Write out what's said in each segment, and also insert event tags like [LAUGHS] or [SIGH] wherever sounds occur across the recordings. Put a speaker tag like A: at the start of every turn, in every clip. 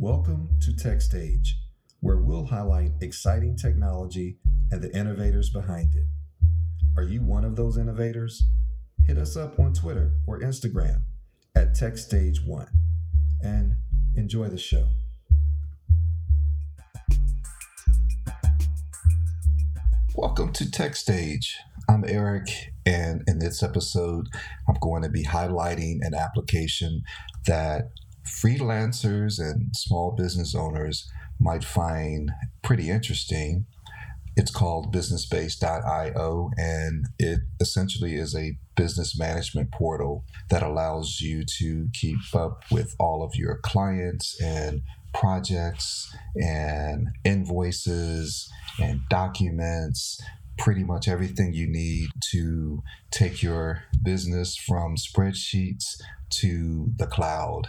A: Welcome to TechStage, where we'll highlight exciting technology and the innovators behind it. Are you one of those innovators? Hit us up on Twitter or Instagram at TechStage1 and enjoy the show. Welcome to TechStage. I'm Aric, and in this episode, I'm going to be highlighting an application that freelancers and small business owners might find pretty interesting. It's called businessbase.io, and it essentially is a business management portal that allows you to keep up with all of your clients and projects and invoices and documents pretty much everything you need to take your business from spreadsheets to the cloud.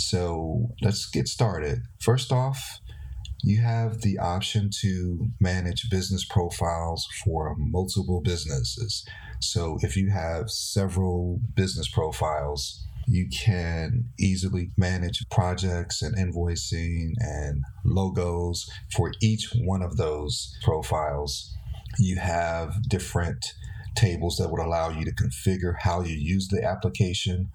A: So let's get started. First off, you have the option to manage business profiles for multiple businesses. So if you have several business profiles, you can easily manage projects and invoicing and logos for each one of those profiles. You have different tables that would allow you to configure how you use the application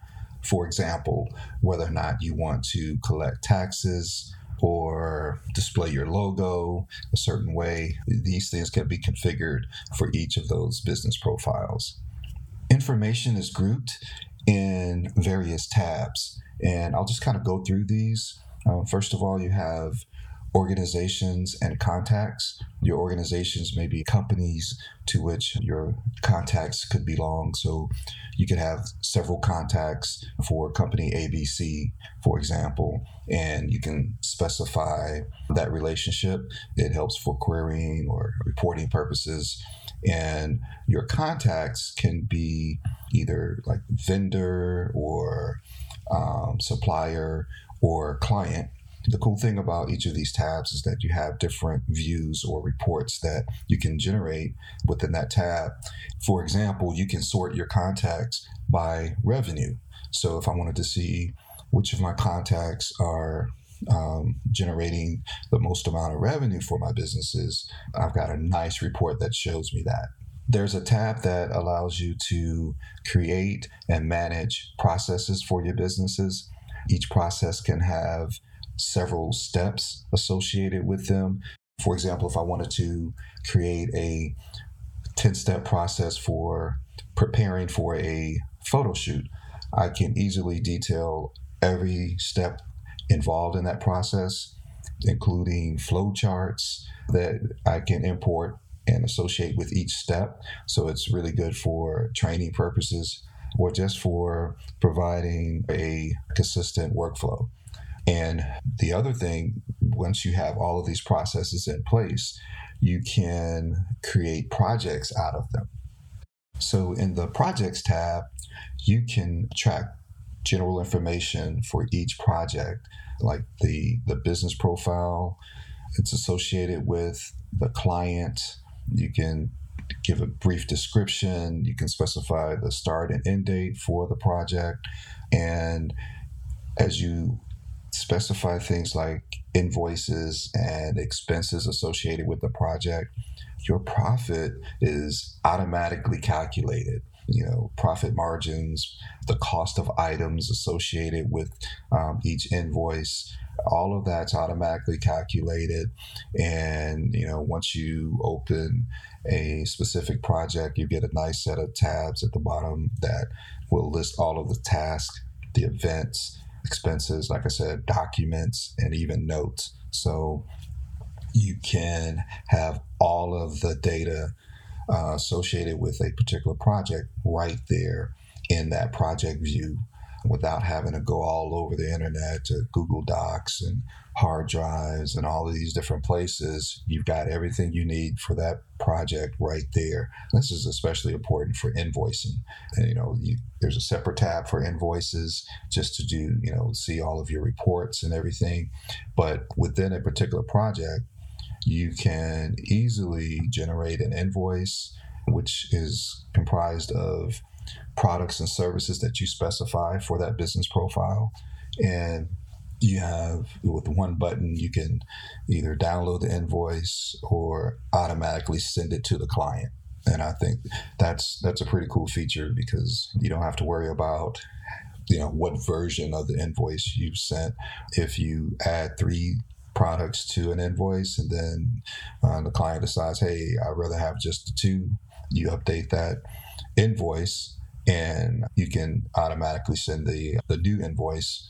A: for example, whether or not you want to collect taxes or display your logo a certain way, these things can be configured for each of those business profiles. Information is grouped in various tabs, and I'll just kind of go through these. Um, first of all, you have organizations and contacts. Your organizations may be companies to which your contacts could belong. So you could have several contacts for company ABC, for example, and you can specify that relationship. It helps for querying or reporting purposes. And your contacts can be either like vendor or um, supplier or client the cool thing about each of these tabs is that you have different views or reports that you can generate within that tab. For example, you can sort your contacts by revenue. So if I wanted to see which of my contacts are um, generating the most amount of revenue for my businesses, I've got a nice report that shows me that. There's a tab that allows you to create and manage processes for your businesses. Each process can have several steps associated with them. For example, if I wanted to create a 10 step process for preparing for a photo shoot, I can easily detail every step involved in that process, including flow charts that I can import and associate with each step. So it's really good for training purposes or just for providing a consistent workflow. And the other thing, once you have all of these processes in place, you can create projects out of them. So in the projects tab, you can track general information for each project, like the, the business profile, it's associated with the client. You can give a brief description. You can specify the start and end date for the project. And as you specify things like invoices and expenses associated with the project, your profit is automatically calculated. You know, profit margins, the cost of items associated with um, each invoice, all of that's automatically calculated. And, you know, once you open a specific project, you get a nice set of tabs at the bottom that will list all of the tasks, the events, expenses, like I said, documents, and even notes. So you can have all of the data uh, associated with a particular project right there in that project view without having to go all over the internet to Google Docs and hard drives and all of these different places. You've got everything you need for that project right there. This is especially important for invoicing. And, you know, you, there's a separate tab for invoices just to do, you know, see all of your reports and everything. But within a particular project, you can easily generate an invoice, which is comprised of products and services that you specify for that business profile. And you have with one button you can either download the invoice or automatically send it to the client and i think that's that's a pretty cool feature because you don't have to worry about you know what version of the invoice you've sent if you add three products to an invoice and then uh, the client decides hey i'd rather have just the two you update that invoice and you can automatically send the the new invoice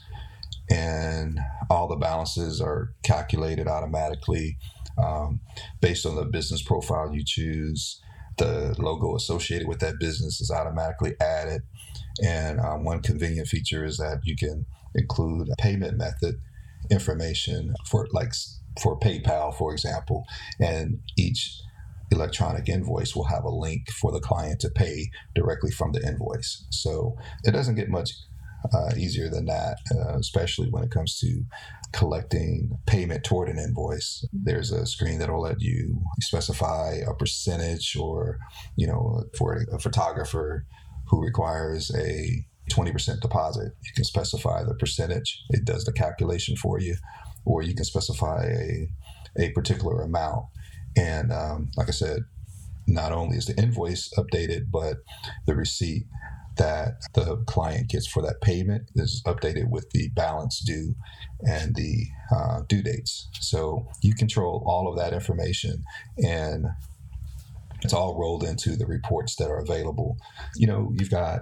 A: and all the balances are calculated automatically um, based on the business profile you choose. The logo associated with that business is automatically added. And um, one convenient feature is that you can include payment method information for like for PayPal, for example, and each electronic invoice will have a link for the client to pay directly from the invoice. So it doesn't get much uh, easier than that, uh, especially when it comes to collecting payment toward an invoice. There's a screen that will let you specify a percentage, or you know, for a photographer who requires a 20% deposit, you can specify the percentage. It does the calculation for you, or you can specify a a particular amount. And um, like I said, not only is the invoice updated, but the receipt that the client gets for that payment is updated with the balance due and the uh, due dates. So you control all of that information and it's all rolled into the reports that are available. You know, you've got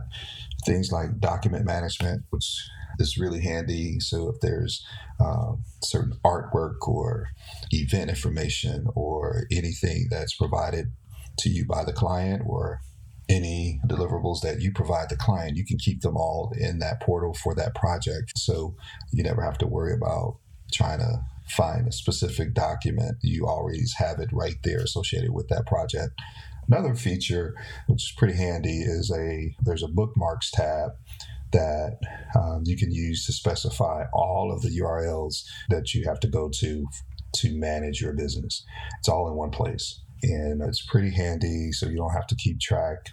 A: things like document management, which is really handy. So if there's uh, certain artwork or event information or anything that's provided to you by the client or any deliverables that you provide the client, you can keep them all in that portal for that project. So you never have to worry about trying to find a specific document. You always have it right there associated with that project. Another feature, which is pretty handy, is a there's a bookmarks tab that um, you can use to specify all of the URLs that you have to go to to manage your business. It's all in one place and it's pretty handy so you don't have to keep track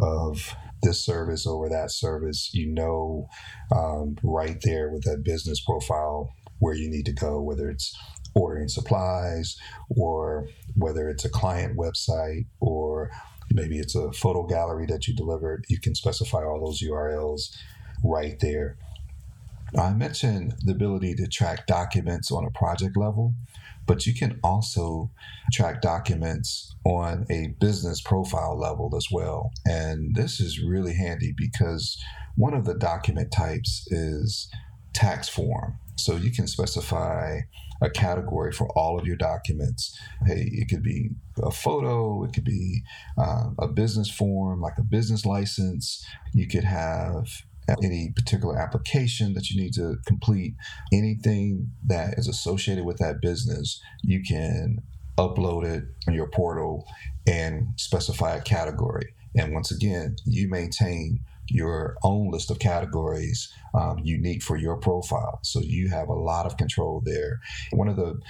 A: of this service over that service you know um, right there with that business profile where you need to go whether it's ordering supplies or whether it's a client website or maybe it's a photo gallery that you delivered you can specify all those urls right there I mentioned the ability to track documents on a project level but you can also track documents on a business profile level as well. And this is really handy because one of the document types is tax form. So you can specify a category for all of your documents. Hey, it could be a photo, it could be uh, a business form, like a business license. You could have any particular application that you need to complete, anything that is associated with that business, you can upload it on your portal and specify a category. And once again, you maintain your own list of categories um, unique for your profile. So you have a lot of control there. One of the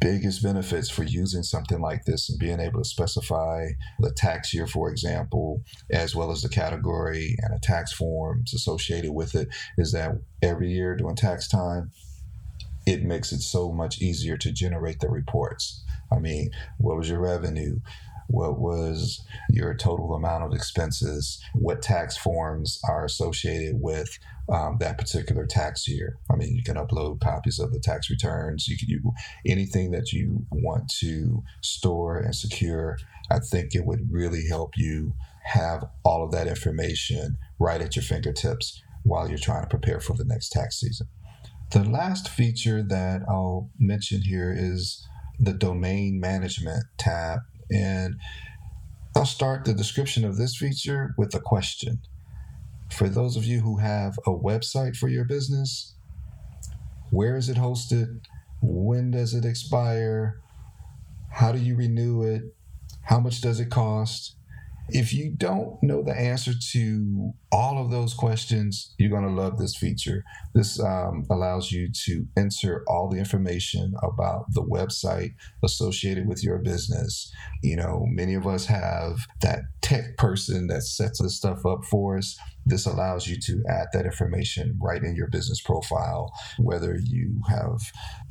A: biggest benefits for using something like this and being able to specify the tax year, for example, as well as the category and the tax forms associated with it is that every year during tax time, it makes it so much easier to generate the reports. I mean, what was your revenue? What was your total amount of expenses, what tax forms are associated with um, that particular tax year. I mean, you can upload copies of the tax returns. You can do anything that you want to store and secure. I think it would really help you have all of that information right at your fingertips while you're trying to prepare for the next tax season. The last feature that I'll mention here is the domain management tab and I'll start the description of this feature with a question. For those of you who have a website for your business, where is it hosted? When does it expire? How do you renew it? How much does it cost? If you don't know the answer to all of those questions, you're going to love this feature. This um, allows you to enter all the information about the website associated with your business. You know, many of us have that tech person that sets this stuff up for us. This allows you to add that information right in your business profile, whether you have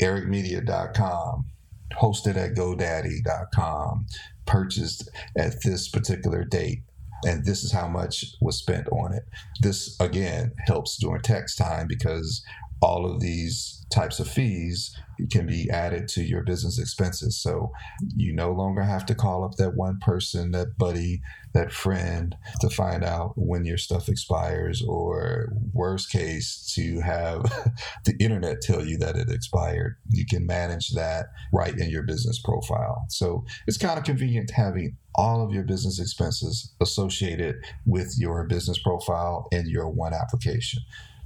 A: ericmedia.com hosted at GoDaddy.com, purchased at this particular date, and this is how much was spent on it. This again helps during tax time because all of these types of fees can be added to your business expenses. So you no longer have to call up that one person, that buddy, that friend to find out when your stuff expires, or worst case, to have [LAUGHS] the internet tell you that it expired. You can manage that right in your business profile. So it's kind of convenient having all of your business expenses associated with your business profile in your one application.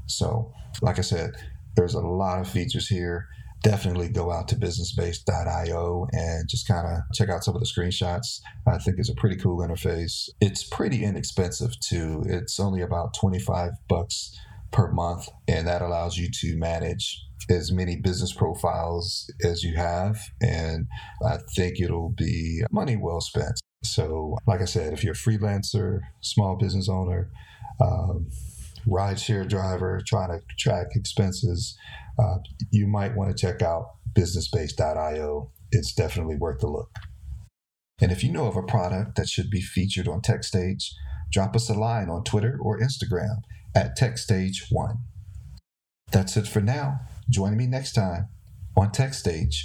A: So, like I said, there's a lot of features here. Definitely go out to businessbase.io and just kind of check out some of the screenshots. I think it's a pretty cool interface. It's pretty inexpensive too. It's only about 25 bucks per month, and that allows you to manage as many business profiles as you have. And I think it'll be money well spent. So, like I said, if you're a freelancer, small business owner, um, rideshare driver trying to track expenses, uh, you might want to check out businessbase.io. It's definitely worth the look. And if you know of a product that should be featured on TechStage, drop us a line on Twitter or Instagram at TechStage1. That's it for now. Join me next time on TechStage.